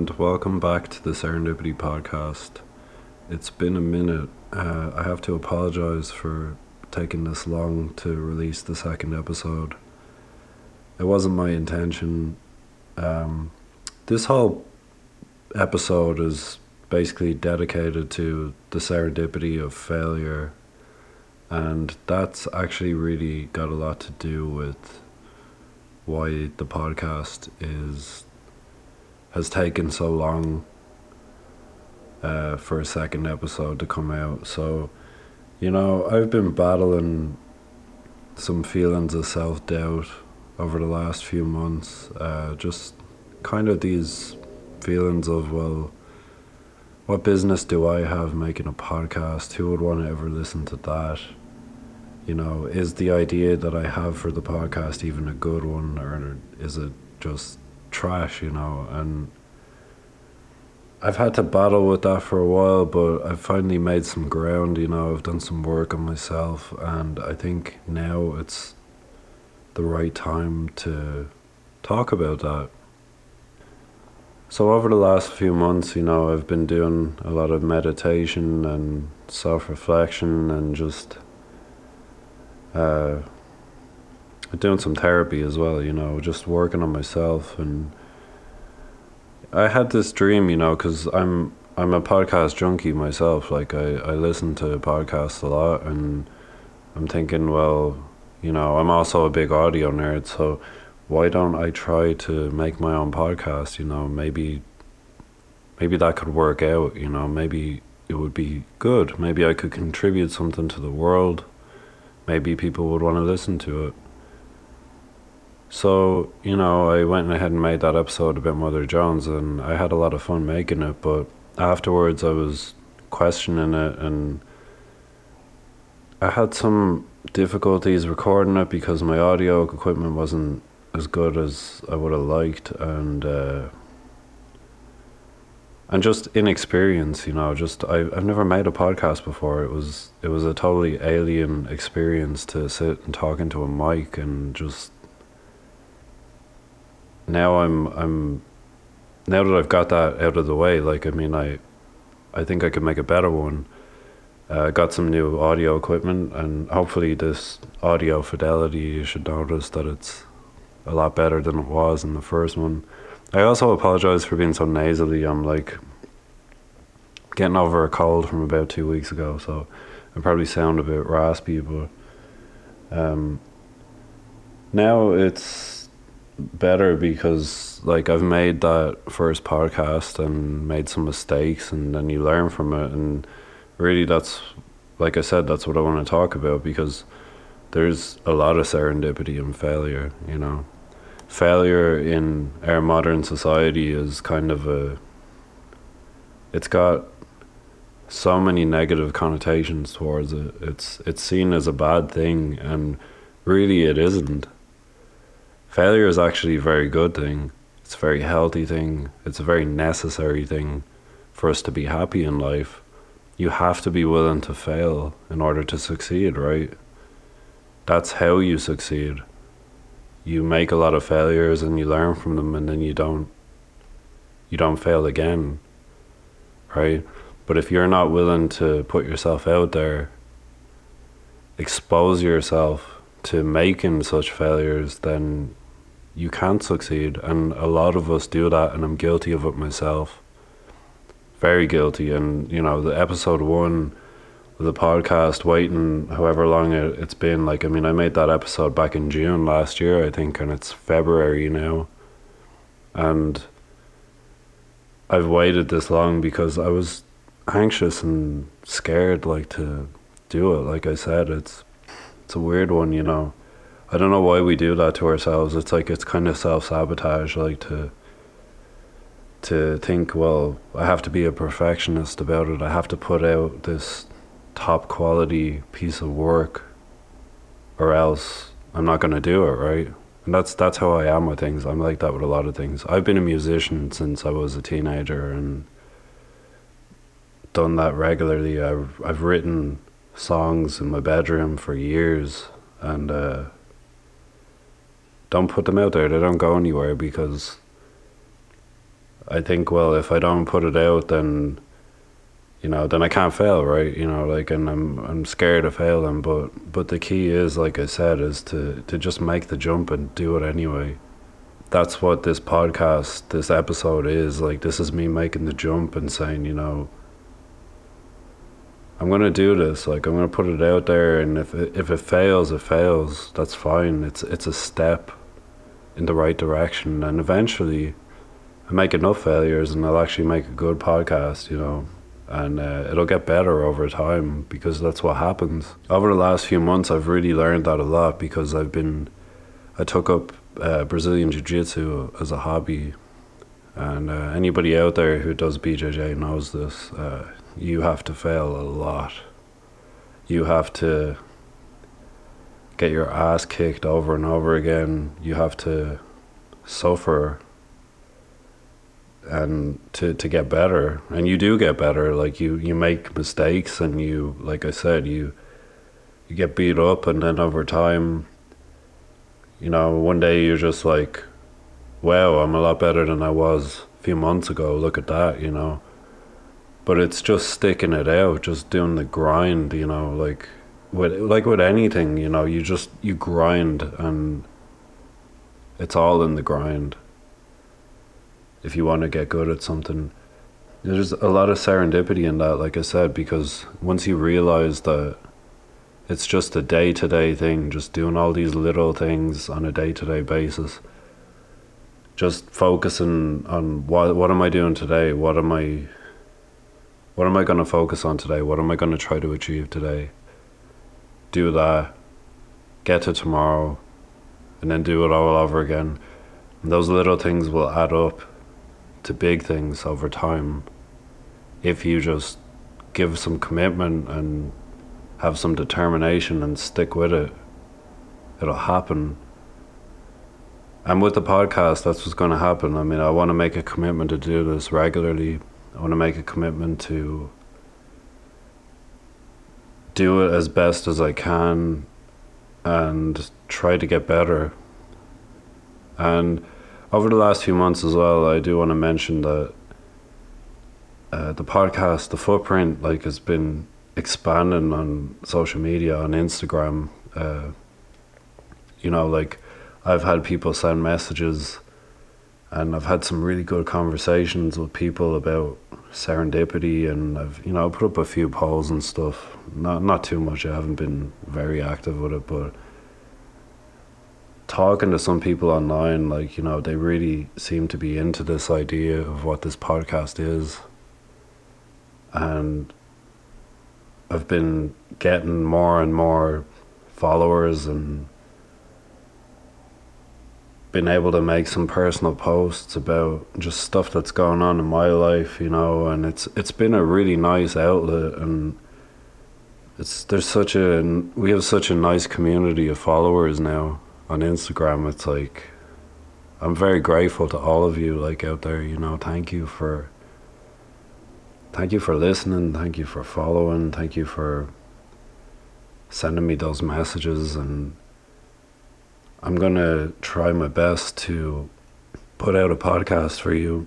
and welcome back to the Serendipity podcast. It's been a minute. Uh, I have to apologize for taking this long to release the second episode. It wasn't my intention. Um, this whole episode is basically dedicated to the serendipity of failure, and that's actually really got a lot to do with why the podcast is has taken so long uh, for a second episode to come out. So, you know, I've been battling some feelings of self doubt over the last few months. Uh, just kind of these feelings of, well, what business do I have making a podcast? Who would want to ever listen to that? You know, is the idea that I have for the podcast even a good one, or is it just trash, you know, and I've had to battle with that for a while, but I've finally made some ground, you know, I've done some work on myself, and I think now it's the right time to talk about that. So, over the last few months, you know, I've been doing a lot of meditation and self reflection and just uh, doing some therapy as well, you know, just working on myself. And I had this dream, you know, because I'm I'm a podcast junkie myself. Like I I listen to podcasts a lot, and I'm thinking, well, you know, I'm also a big audio nerd, so why don't I try to make my own podcast? You know, maybe maybe that could work out. You know, maybe it would be good. Maybe I could contribute something to the world. Maybe people would want to listen to it. So, you know, I went ahead and made that episode about Mother Jones and I had a lot of fun making it, but afterwards I was questioning it and I had some difficulties recording it because my audio equipment wasn't as good as I would have liked and uh, and just inexperience, you know, just I I've never made a podcast before. It was it was a totally alien experience to sit and talk into a mic and just now I'm I'm now that I've got that out of the way, like I mean I I think I could make a better one. Uh, got some new audio equipment and hopefully this audio fidelity you should notice that it's a lot better than it was in the first one. I also apologize for being so nasally. I'm like getting over a cold from about two weeks ago, so I probably sound a bit raspy, but um, now it's better because like I've made that first podcast and made some mistakes and then you learn from it. And really that's like I said that's what I want to talk about because there's a lot of serendipity and failure you know? Failure in our modern society is kind of a it's got so many negative connotations towards it. It's it's seen as a bad thing and really it isn't failure is actually a very good thing. It's a very healthy thing. It's a very necessary thing for us to be happy in life. You have to be willing to fail in order to succeed, right? That's how you succeed. You make a lot of failures and you learn from them and then you don't you don't fail again. Right? But if you're not willing to put yourself out there, expose yourself to making such failures, then you can't succeed. And a lot of us do that, and I'm guilty of it myself. Very guilty. And, you know, the episode one of the podcast, waiting however long it, it's been, like, I mean, I made that episode back in June last year, I think, and it's February now. And I've waited this long because I was anxious and scared, like, to do it. Like I said, it's it's a weird one, you know. I don't know why we do that to ourselves. It's like it's kind of self sabotage, like to to think, well, I have to be a perfectionist about it. I have to put out this top quality piece of work, or else I'm not going to do it, right? And that's that's how I am with things. I'm like that with a lot of things. I've been a musician since I was a teenager and done that regularly. I've I've written songs in my bedroom for years and. Uh, don't put them out there. They don't go anywhere because I think, well, if I don't put it out, then you know, then I can't fail, right? You know, like, and I'm I'm scared of failing, but but the key is, like I said, is to to just make the jump and do it anyway. That's what this podcast, this episode is like. This is me making the jump and saying, you know, I'm gonna do this. Like, I'm gonna put it out there, and if it, if it fails, it fails. That's fine. It's it's a step in the right direction, and eventually, I make enough failures, and I'll actually make a good podcast. You know and uh, it'll get better over time because that's what happens. Over the last few months, I've really learned that a lot because I've been, I took up uh, Brazilian Jiu Jitsu as a hobby, and uh, anybody out there who does BJJ knows this. Uh, you have to fail a lot. You have to get your ass kicked over and over again. You have to suffer and to to get better and you do get better like you you make mistakes and you like i said you you get beat up and then over time you know one day you're just like wow i'm a lot better than i was a few months ago look at that you know but it's just sticking it out just doing the grind you know like with like with anything you know you just you grind and it's all in the grind if you want to get good at something. There's a lot of serendipity in that, like I said, because once you realize that it's just a day to day thing, just doing all these little things on a day to day basis, just focusing on what what am I doing today? What am I what am I going to focus on today? What am I going to try to achieve today? Do that, get to tomorrow, and then do it all over again. And those little things will add up to big things over time if you just give some commitment and have some determination and stick with it. It'll happen. And with the podcast that's what's going to happen. I mean i want to make a commitment to do this regularly. I want to make a commitment to do it as best as i can and try to get better and over the last few months as well, I do want to mention that uh, the podcast, the footprint, like has been expanding on social media, on Instagram. Uh, you know, like I've had people send messages, and I've had some really good conversations with people about serendipity, and I've you know put up a few polls and stuff. Not not too much. I haven't been very active with it, but talking to some people online, like, you know, they really seem to be into this idea of what this podcast is. And I've been getting more and more followers and been able to make some personal posts about just stuff that's going on in my life, you know, and it's it's been a really nice outlet and it's there's such a we have such a nice community of followers now on Instagram, it's like I'm very grateful to all of you like out there, you know, thank you for thank you for listening, thank you for following, thank you for sending me those messages and I'm going to try my best to put out a podcast for you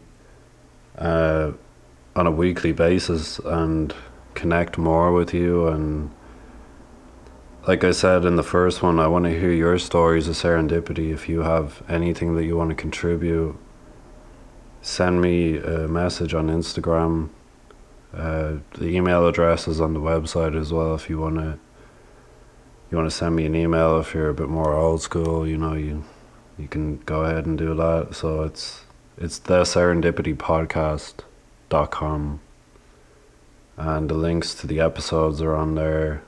uh, on a weekly basis and connect more with you and like I said in the first one, I want to hear your stories of serendipity. If you have anything that you want to contribute, send me a message on Instagram. Uh, the email address is on the website as well. If you want to, you want to send me an email. If you're a bit more old school, you know you, you can go ahead and do that. So it's it's the serendipity podcast dot com, and the links to the episodes are on there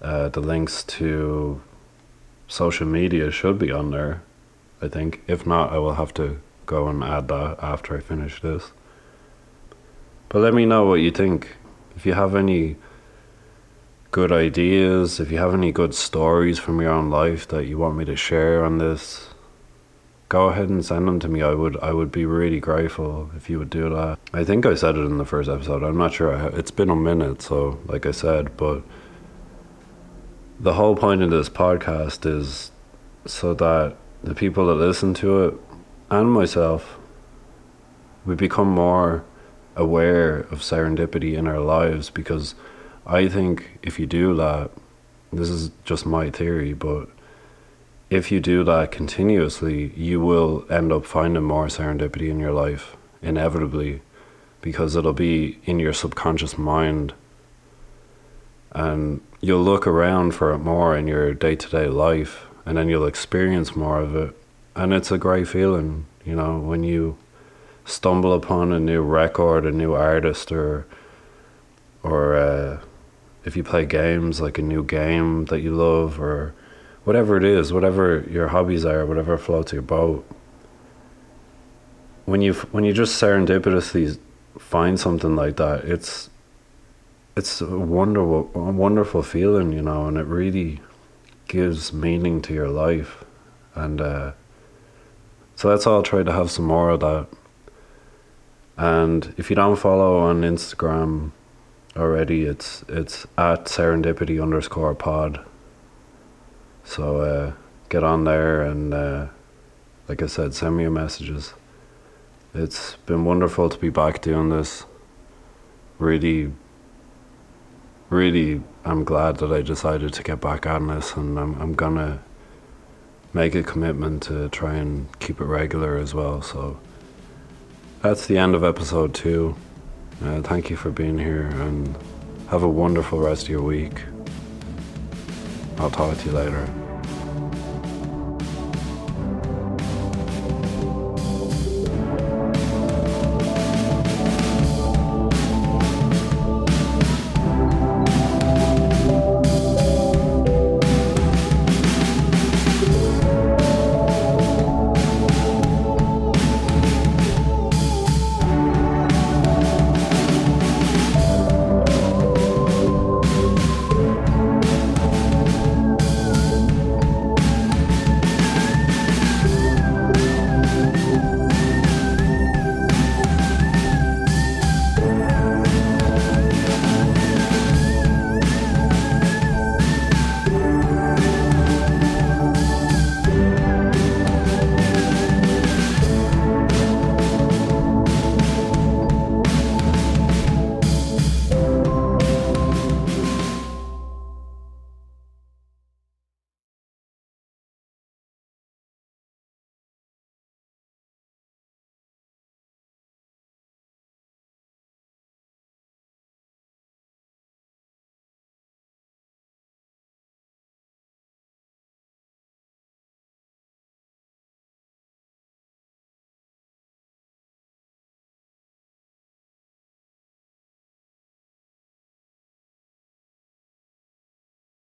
uh, the links to social media should be on there, I think. If not, I will have to go and add that after I finish this. But let me know what you think. If you have any good ideas, if you have any good stories from your own life that you want me to share on this, go ahead and send them to me. I would I would be really grateful if you would do that. I think I said it in the first episode. I'm not sure. It's been a minute, so like I said, but the whole point of this podcast is so that the people that listen to it and myself we become more aware of serendipity in our lives because I think if you do that, this is just my theory, but if you do that continuously, you will end up finding more serendipity in your life, inevitably, because it'll be in your subconscious mind. And you'll look around for it more in your day to day life, and then you'll experience more of it. And it's a great feeling, you know, when you stumble upon a new record, a new artist, or or uh, if you play games like a new game that you love, or whatever it is, whatever your hobbies are, whatever floats your boat. When you when you just serendipitously find something like that, it's it's a wonderful a wonderful feeling, you know, and it really gives meaning to your life, and uh, so that's all. I'll try to have some more of that. And if you don't follow on Instagram already, it's it's at serendipity underscore pod. So uh, get on there and, uh, like I said, send me your messages. It's been wonderful to be back doing this. Really, really, I'm glad that I decided to get back on this, and I'm I'm gonna make a commitment to try and keep it regular as well. So that's the end of episode two. Uh, thank you for being here and have a wonderful rest of your week. I'll talk to you later.